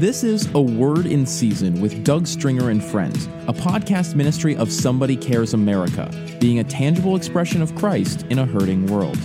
This is A Word in Season with Doug Stringer and Friends, a podcast ministry of Somebody Cares America, being a tangible expression of Christ in a hurting world.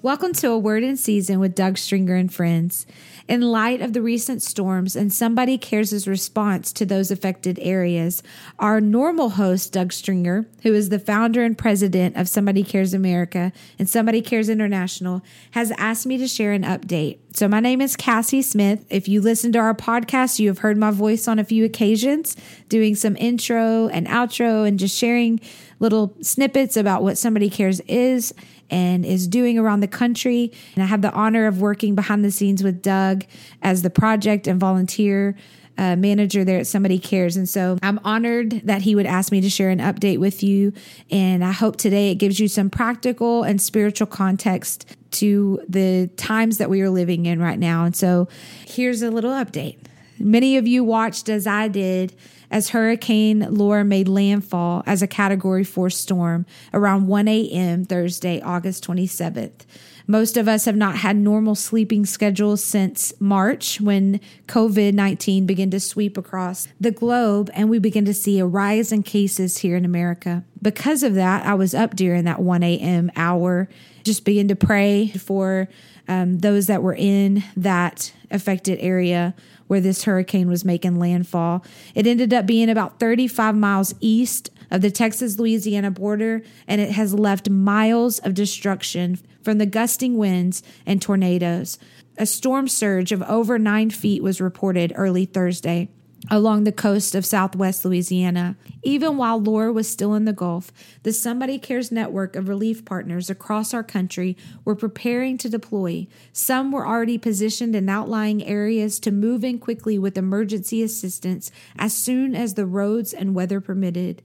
Welcome to A Word in Season with Doug Stringer and Friends. In light of the recent storms and Somebody Cares' response to those affected areas, our normal host, Doug Stringer, who is the founder and president of Somebody Cares America and Somebody Cares International, has asked me to share an update. So, my name is Cassy Smith. If you listen to our podcast, you have heard my voice on a few occasions, doing some intro and outro and just sharing little snippets about what Somebody Cares is and is doing around the country. And I have the honor of working behind the scenes with Doug as the project and volunteer uh, manager there at Somebody Cares. And so I'm honored that he would ask me to share an update with you. And I hope today it gives you some practical and spiritual context to the times that we are living in right now. And so here's a little update. Many of you watched as I did as Hurricane Laura made landfall as a Category 4 storm around 1 a.m. Thursday, August 27th. Most of us have not had normal sleeping schedules since March when COVID 19 began to sweep across the globe and we began to see a rise in cases here in America. Because of that, I was up during that 1 a.m. hour, just began to pray for um, those that were in that affected area where this hurricane was making landfall. It ended up being about 35 miles east of the Texas Louisiana border, and it has left miles of destruction from the gusting winds and tornadoes. A storm surge of over nine feet was reported early Thursday along the coast of southwest Louisiana. Even while Laura was still in the Gulf, the Somebody Cares network of relief partners across our country were preparing to deploy. Some were already positioned in outlying areas to move in quickly with emergency assistance as soon as the roads and weather permitted.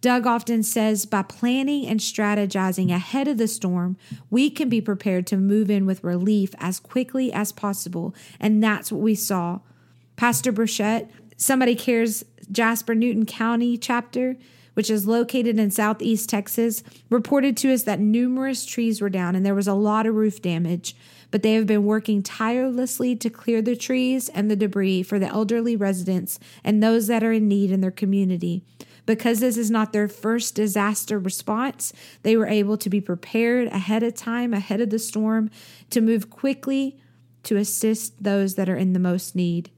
Doug often says by planning and strategizing ahead of the storm, we can be prepared to move in with relief as quickly as possible. And that's what we saw. Pastor Burchett Somebody Cares Jasper Newton County chapter, which is located in southeast Texas, reported to us that numerous trees were down and there was a lot of roof damage. But they have been working tirelessly to clear the trees and the debris for the elderly residents and those that are in need in their community. Because this is not their first disaster response, they were able to be prepared ahead of time, ahead of the storm, to move quickly to assist those that are in the most need.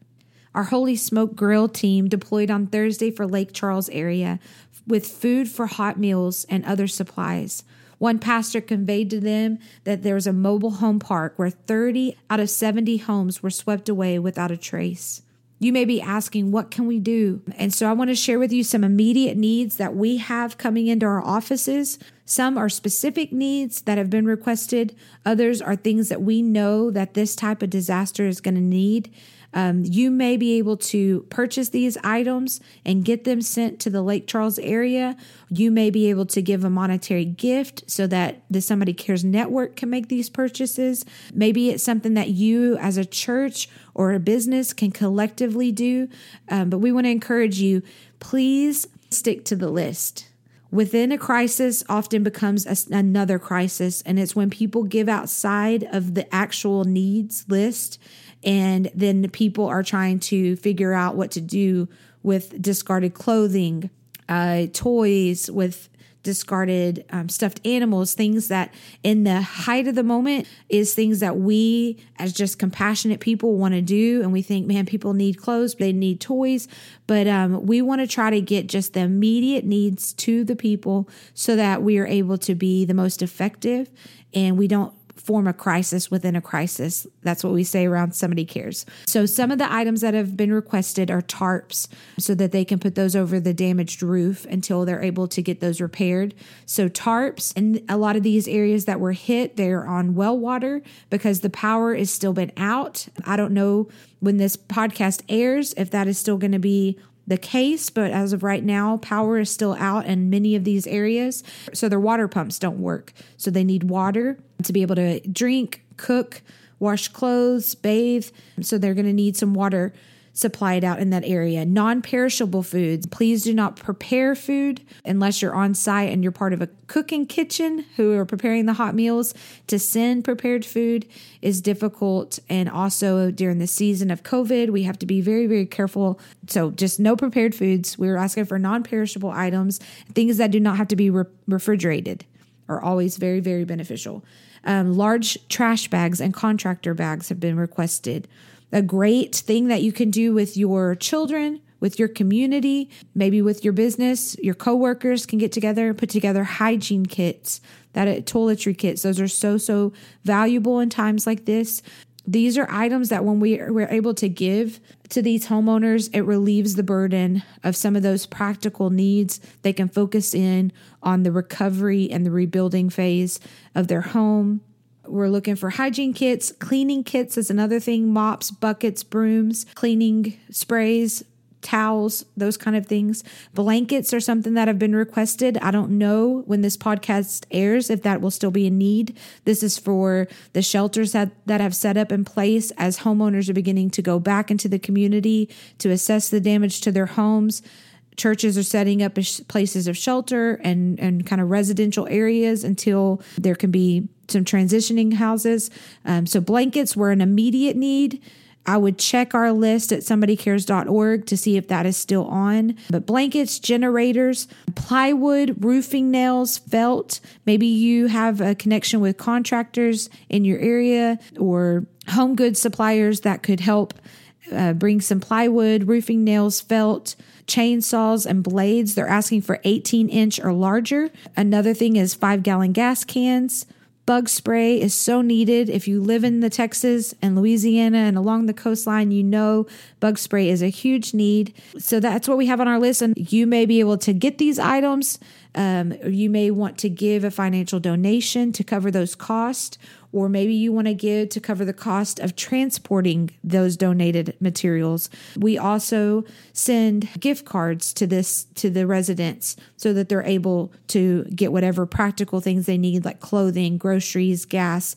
Our Holy Smoke Grill team deployed on Thursday for Lake Charles area with food for hot meals and other supplies. One pastor conveyed to them that there was a mobile home park where 30 out of 70 homes were swept away without a trace. You may be asking, what can we do? And so I want to share with you some immediate needs that we have coming into our offices. Some are specific needs that have been requested, others are things that we know that this type of disaster is going to need. Um, you may be able to purchase these items and get them sent to the Lake Charles area. You may be able to give a monetary gift so that the Somebody Cares Network can make these purchases. Maybe it's something that you as a church or a business can collectively do. Um, but we want to encourage you please stick to the list within a crisis often becomes a, another crisis and it's when people give outside of the actual needs list and then people are trying to figure out what to do with discarded clothing, uh, toys, with discarded um, stuffed animals, things that in the height of the moment is things that we as just compassionate people want to do. And we think, man, people need clothes, they need toys. But um, we want to try to get just the immediate needs to the people so that we are able to be the most effective and we don't form a crisis within a crisis. That's what we say around somebody cares. So some of the items that have been requested are tarps so that they can put those over the damaged roof until they're able to get those repaired. So tarps and a lot of these areas that were hit, they're on well water because the power is still been out. I don't know when this podcast airs if that is still going to be the case, but as of right now, power is still out in many of these areas. So their water pumps don't work. So they need water to be able to drink, cook, wash clothes, bathe. So they're going to need some water supplied out in that area. Non perishable foods. Please do not prepare food unless you're on site and you're part of a cooking kitchen who are preparing the hot meals. To send prepared food is difficult. And also during the season of COVID, we have to be very, very careful. So just no prepared foods. We are asking for non perishable items, things that do not have to be re- refrigerated are always very, very beneficial. Um, large trash bags and contractor bags have been requested. A great thing that you can do with your children, with your community, maybe with your business, your coworkers can get together and put together hygiene kits, that toiletry kits. Those are so, so valuable in times like this. These are items that when we we're able to give to these homeowners, it relieves the burden of some of those practical needs. They can focus in on the recovery and the rebuilding phase of their home. We're looking for hygiene kits, cleaning kits is another thing, mops, buckets, brooms, cleaning sprays, towels, those kind of things. Blankets are something that have been requested. I don't know when this podcast airs if that will still be a need. This is for the shelters that, that have set up in place as homeowners are beginning to go back into the community to assess the damage to their homes. Churches are setting up places of shelter and, and kind of residential areas until there can be some transitioning houses. Um, so, blankets were an immediate need. I would check our list at somebodycares.org to see if that is still on. But blankets, generators, plywood, roofing nails, felt. Maybe you have a connection with contractors in your area or home goods suppliers that could help uh, bring some plywood, roofing nails, felt, chainsaws, and blades. They're asking for 18 inch or larger. Another thing is five gallon gas cans Bug spray is so needed. If you live in the Texas and Louisiana and along the coastline, you know bug spray is a huge need. So that's what we have on our list. And you may be able to get these items. Um, you may want to give a financial donation to cover those costs, or maybe you want to give to cover the cost of transporting those donated materials. We also send gift cards to this to the residents so that they're able to get whatever practical things they need like clothing, groceries, gas.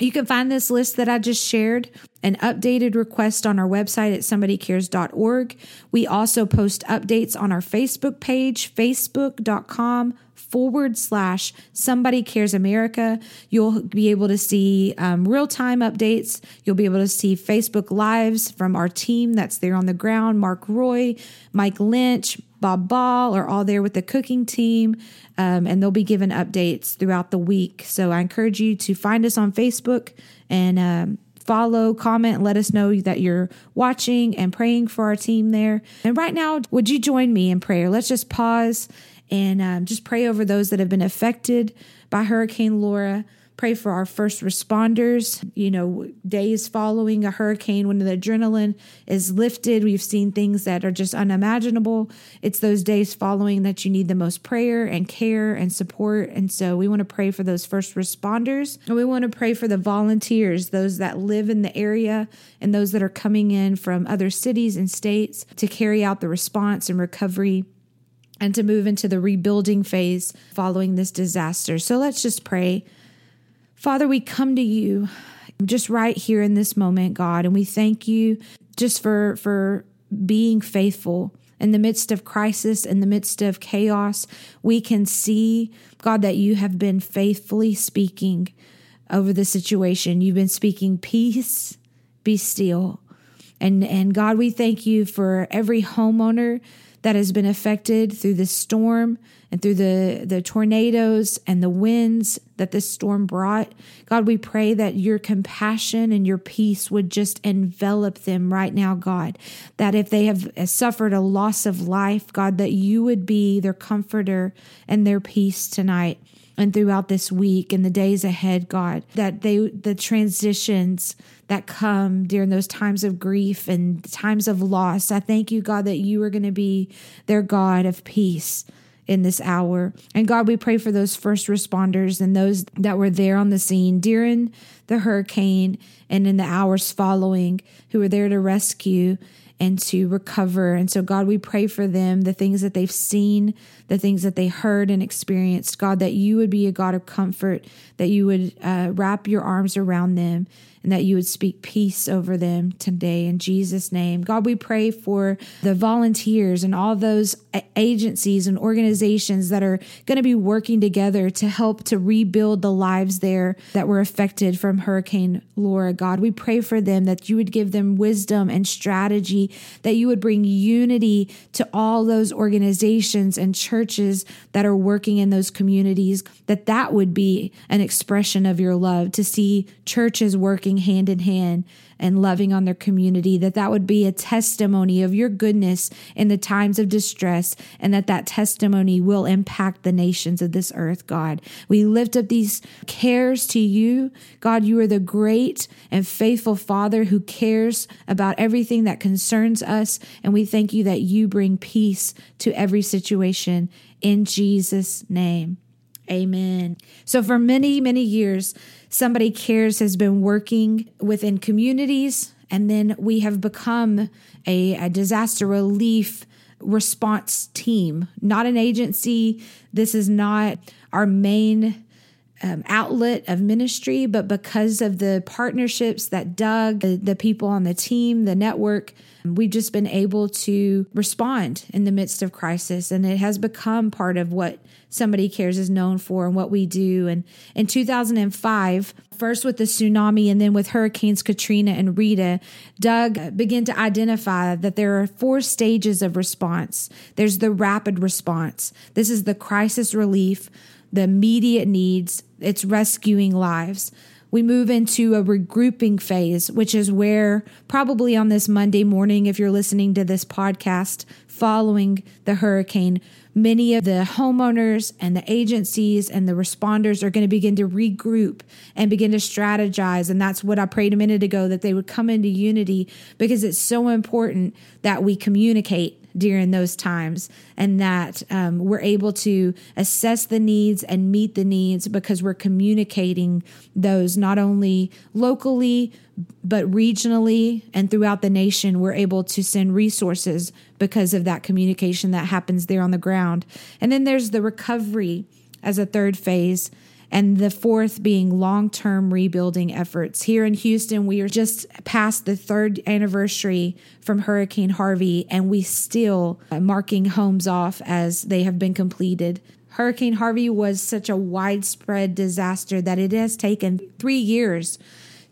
You can find this list that I just shared, an updated request on our website at somebodycares.org. We also post updates on our Facebook page, facebook.com forward slash somebody cares America. You'll be able to see um, real time updates. You'll be able to see Facebook lives from our team that's there on the ground. Mark Roy, Mike Lynch, Bob Ball are all there with the cooking team, um, and they'll be given updates throughout the week. So I encourage you to find us on Facebook and um, follow, comment, let us know that you're watching and praying for our team there. And right now, would you join me in prayer? Let's just pause and um, just pray over those that have been affected by Hurricane Laura. Pray for our first responders. You know, days following a hurricane when the adrenaline is lifted, we've seen things that are just unimaginable. It's those days following that you need the most prayer and care and support. And so we want to pray for those first responders. And we want to pray for the volunteers, those that live in the area and those that are coming in from other cities and states to carry out the response and recovery and to move into the rebuilding phase following this disaster. So let's just pray. Father, we come to you just right here in this moment, God, and we thank you just for for being faithful in the midst of crisis, in the midst of chaos. We can see, God, that you have been faithfully speaking over the situation. You've been speaking peace, be still. And and God, we thank you for every homeowner that has been affected through the storm and through the, the tornadoes and the winds that this storm brought. God, we pray that your compassion and your peace would just envelop them right now, God. That if they have suffered a loss of life, God, that you would be their comforter and their peace tonight and throughout this week and the days ahead, God, that they the transitions that come during those times of grief and times of loss. I thank you, God, that you are going to be their God of peace in this hour. And God, we pray for those first responders and those that were there on the scene during the hurricane and in the hours following who were there to rescue and to recover. And so, God, we pray for them, the things that they've seen, the things that they heard and experienced. God, that you would be a God of comfort, that you would uh, wrap your arms around them, and that you would speak peace over them today in Jesus' name. God, we pray for the volunteers and all those agencies and organizations that are going to be working together to help to rebuild the lives there that were affected from Hurricane Laura. God, we pray for them that you would give them wisdom and strategy, that you would bring unity to all those organizations and churches that are working in those communities, that that would be an expression of your love to see churches working hand in hand and loving on their community, that that would be a testimony of your goodness in the times of distress, and that that testimony will impact the nations of this earth, God. We lift up these cares to you. God, you are the great and faithful Father who cares about everything that concerns us, and we thank you that you bring peace to every situation in Jesus' name. Amen. So, for many, many years, Somebody Cares has been working within communities, and then we have become a, a disaster relief response team, not an agency. This is not our main um, outlet of ministry, but because of the partnerships that Doug, the, the people on the team, the network, we've just been able to respond in the midst of crisis. And it has become part of what Somebody Cares is known for and what we do. And in 2005, first with the tsunami and then with Hurricanes Katrina and Rita, Doug began to identify that there are four stages of response. There's the rapid response. This is the crisis relief, the immediate needs, it's rescuing lives we move into a regrouping phase, which is where probably on this Monday morning, if you're listening to this podcast following the hurricane, many of the homeowners and the agencies and the responders are going to begin to regroup and begin to strategize. And that's what I prayed a minute ago that they would come into unity because it's so important that we communicate during those times and that um, we're able to assess the needs and meet the needs because we're communicating those not only locally but regionally and throughout the nation. We're able to send resources because of that communication that happens there on the ground. And then there's the recovery as a third phase and the fourth being long term rebuilding efforts. Here in Houston, we are just past the third anniversary from Hurricane Harvey, and we still marking homes off as they have been completed. Hurricane Harvey was such a widespread disaster that it has taken three years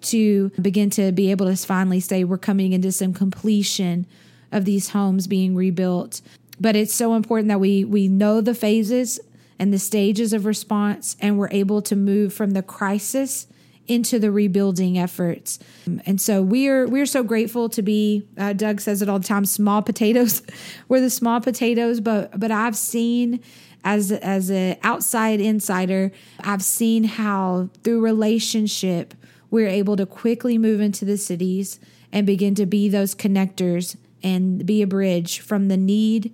to begin to be able to finally say we're coming into some completion of these homes being rebuilt. But it's so important that we we know the phases and the stages of response, and we're able to move from the crisis into the rebuilding efforts. And so we're we're so grateful to be. Uh, Doug says it all the time. Small potatoes, we're the small potatoes. But but I've seen as as an outside insider, I've seen how through relationship we're able to quickly move into the cities and begin to be those connectors and be a bridge from the need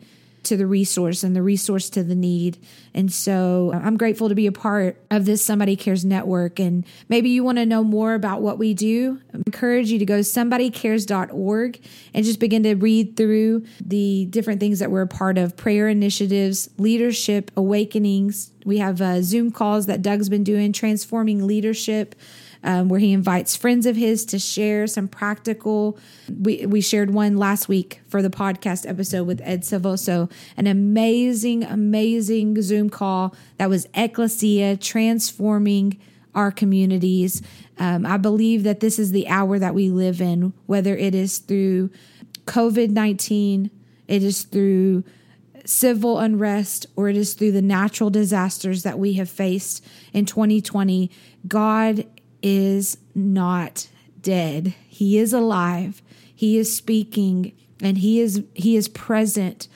to the resource and the resource to the need. And so I'm grateful to be a part of this Somebody Cares network. And maybe you want to know more about what we do. I encourage you to go somebodycares.org and just begin to read through the different things that we're a part of prayer initiatives, leadership, awakenings. We have uh, Zoom calls that Doug's been doing, transforming leadership um, where he invites friends of his to share some practical. We, we shared one last week for the podcast episode with Ed Silvoso, an amazing, amazing Zoom call that was Ecclesia transforming our communities. Um, I believe that this is the hour that we live in, whether it is through COVID 19, it is through civil unrest, or it is through the natural disasters that we have faced in 2020. God is not dead. He is alive. He is speaking and he is he is present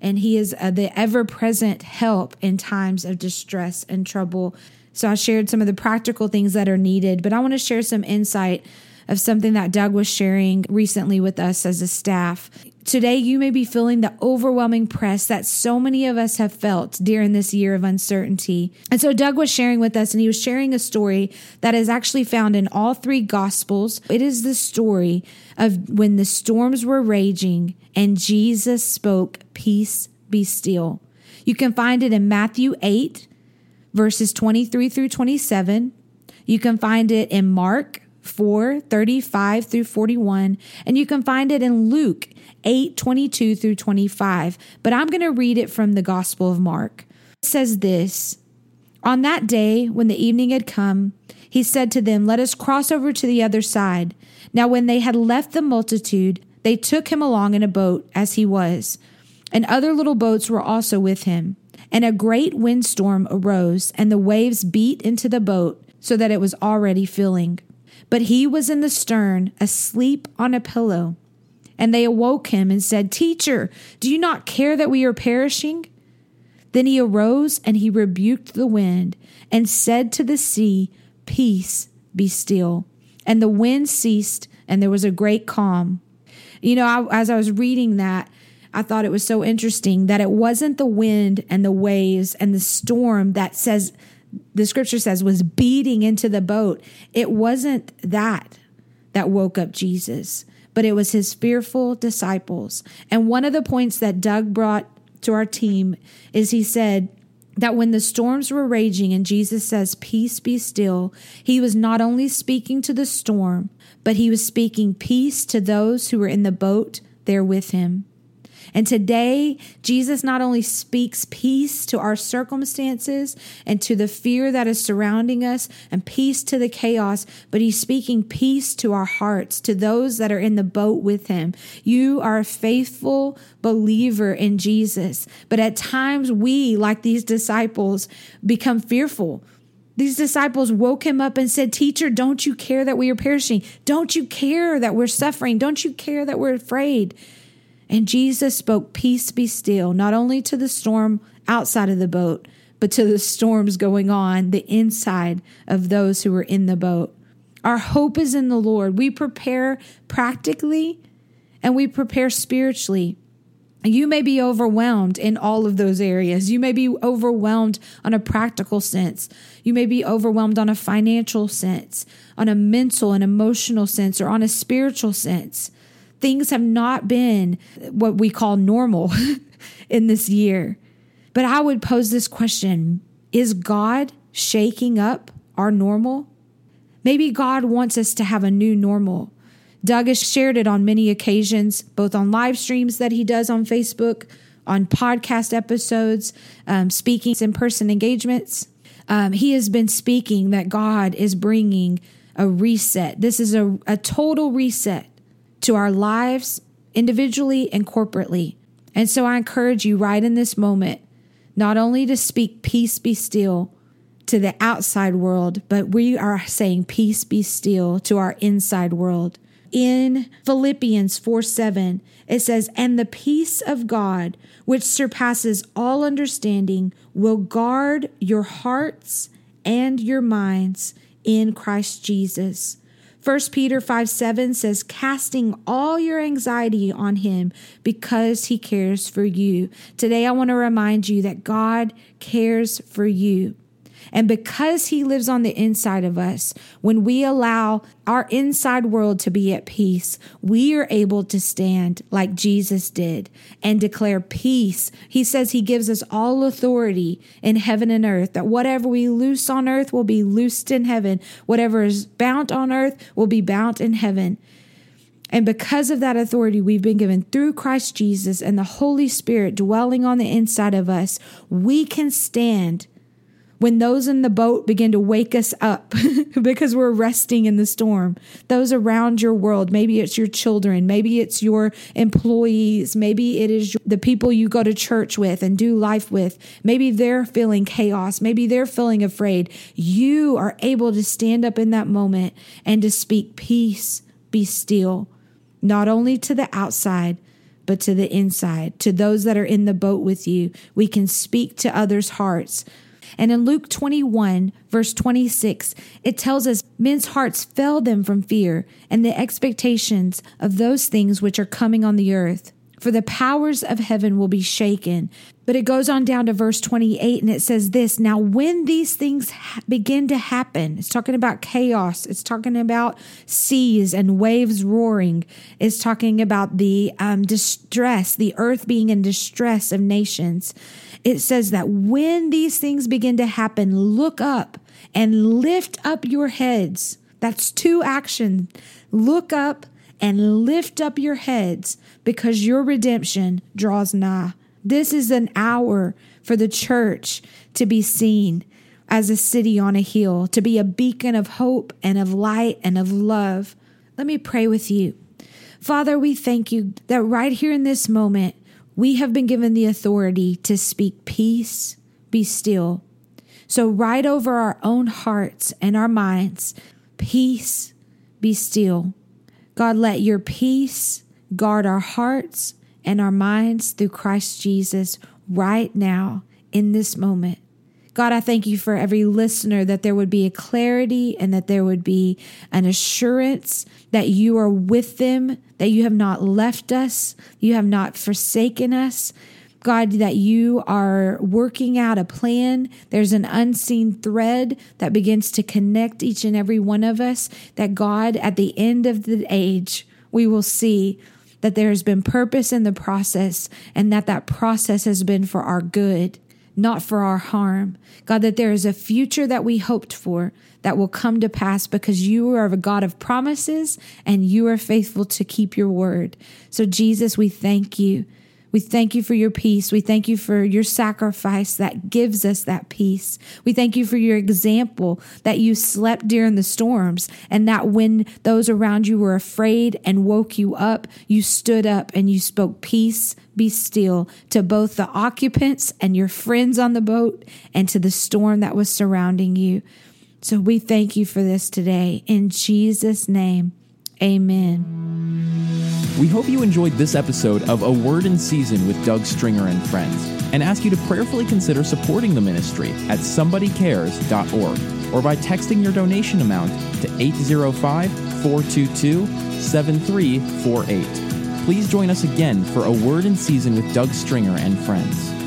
and he is uh, the ever-present help in times of distress and trouble. So I shared some of the practical things that are needed, but I want to share some insight of something that Doug was sharing recently with us as a staff. Today, you may be feeling the overwhelming press that so many of us have felt during this year of uncertainty. And so, Doug was sharing with us, and he was sharing a story that is actually found in all three Gospels. It is the story of when the storms were raging and Jesus spoke, Peace be still. You can find it in Matthew 8, verses 23 through 27. You can find it in Mark 4 35 through 41, and you can find it in Luke 8 22 through 25. But I'm going to read it from the Gospel of Mark. It says this On that day, when the evening had come, he said to them, Let us cross over to the other side. Now, when they had left the multitude, they took him along in a boat as he was, and other little boats were also with him. And a great windstorm arose, and the waves beat into the boat, so that it was already filling. But he was in the stern, asleep on a pillow. And they awoke him and said, Teacher, do you not care that we are perishing? Then he arose and he rebuked the wind and said to the sea, Peace, be still. And the wind ceased, and there was a great calm. You know, I, as I was reading that, I thought it was so interesting that it wasn't the wind and the waves and the storm that says, the scripture says, was beating into the boat. It wasn't that that woke up Jesus, but it was his fearful disciples. And one of the points that Doug brought to our team is he said, that when the storms were raging and Jesus says, Peace be still, he was not only speaking to the storm, but he was speaking peace to those who were in the boat there with him. And today, Jesus not only speaks peace to our circumstances and to the fear that is surrounding us and peace to the chaos, but he's speaking peace to our hearts, to those that are in the boat with him. You are a faithful believer in Jesus. But at times, we, like these disciples, become fearful. These disciples woke him up and said, Teacher, don't you care that we are perishing? Don't you care that we're suffering? Don't you care that we're afraid? And Jesus spoke, Peace be still, not only to the storm outside of the boat, but to the storms going on the inside of those who were in the boat. Our hope is in the Lord. We prepare practically and we prepare spiritually. You may be overwhelmed in all of those areas. You may be overwhelmed on a practical sense. You may be overwhelmed on a financial sense, on a mental and emotional sense, or on a spiritual sense things have not been what we call normal in this year. But I would pose this question Is God shaking up our normal? Maybe God wants us to have a new normal. Doug has shared it on many occasions, both on live streams that he does on Facebook, on podcast episodes, um, speaking in person engagements. Um, he has been speaking that God is bringing a reset. This is a, a total reset to our lives individually and corporately. And so I encourage you right in this moment, not only to speak peace be still to the outside world, but we are saying peace be still to our inside world. In Philippians 4 7, it says, And the peace of God, which surpasses all understanding, will guard your hearts and your minds in Christ Jesus. 1 Peter 5 7 says, casting all your anxiety on him because he cares for you. Today, I want to remind you that God cares for you. And because He lives on the inside of us, when we allow our inside world to be at peace, we are able to stand like Jesus did and declare peace. He says He gives us all authority in heaven and earth, that whatever we loose on earth will be loosed in heaven, whatever is bound on earth will be bound in heaven. And because of that authority we've been given through Christ Jesus and the Holy Spirit dwelling on the inside of us, we can stand when those in the boat begin to wake us up because we're resting in the storm, those around your world, maybe it's your children, maybe it's your employees, maybe it is the people you go to church with and do life with, maybe they're feeling chaos, maybe they're feeling afraid. You are able to stand up in that moment and to speak peace, be still, not only to the outside, but to the inside, to those that are in the boat with you. We can speak to others' hearts and in Luke 21, verse 26, it tells us men's hearts fail them from fear and the expectations of those things which are coming on the earth. For the powers of heaven will be shaken. But it goes on down to verse 28 and it says this Now, when these things ha- begin to happen, it's talking about chaos, it's talking about seas and waves roaring, it's talking about the um, distress, the earth being in distress of nations it says that when these things begin to happen, look up and lift up your heads, That's two actions. Look up and lift up your heads because your redemption draws nigh. This is an hour for the church to be seen as a city on a hill, to be a beacon of hope and of light and of love. Let me pray with you. Father, we thank you that right here in this moment, we have been given the authority to speak peace, be still. So, right over our own hearts and our minds, peace, be still. God, let your peace guard our hearts and our minds through Christ Jesus right now in this moment. God, I thank you for every listener that there would be a clarity and that there would be an assurance that you are with them, that you have not left us, you have not forsaken us. God, that you are working out a plan. There's an unseen thread that begins to connect each and every one of us. That God, at the end of the age, we will see that there has been purpose in the process and that that process has been for our good not for our harm. God, that there is a future that we hoped for that will come to pass because you are a God of promises and you are faithful to keep your word. So, Jesus, we thank you we thank you for your peace. We thank you for your sacrifice that gives us that peace. We thank you for your example that you slept during the storms and that when those around you were afraid and woke you up, you stood up and you spoke peace, be still to both the occupants and your friends on the boat and to the storm that was surrounding you. So we thank you for this today. In Jesus' name, amen. We hope you enjoyed this episode of A Word in Season with Doug Stringer and Friends and ask you to prayerfully consider supporting the ministry at somebodycares.org or by texting your donation amount to 805 422 7348. Please join us again for A Word in Season with Doug Stringer and Friends.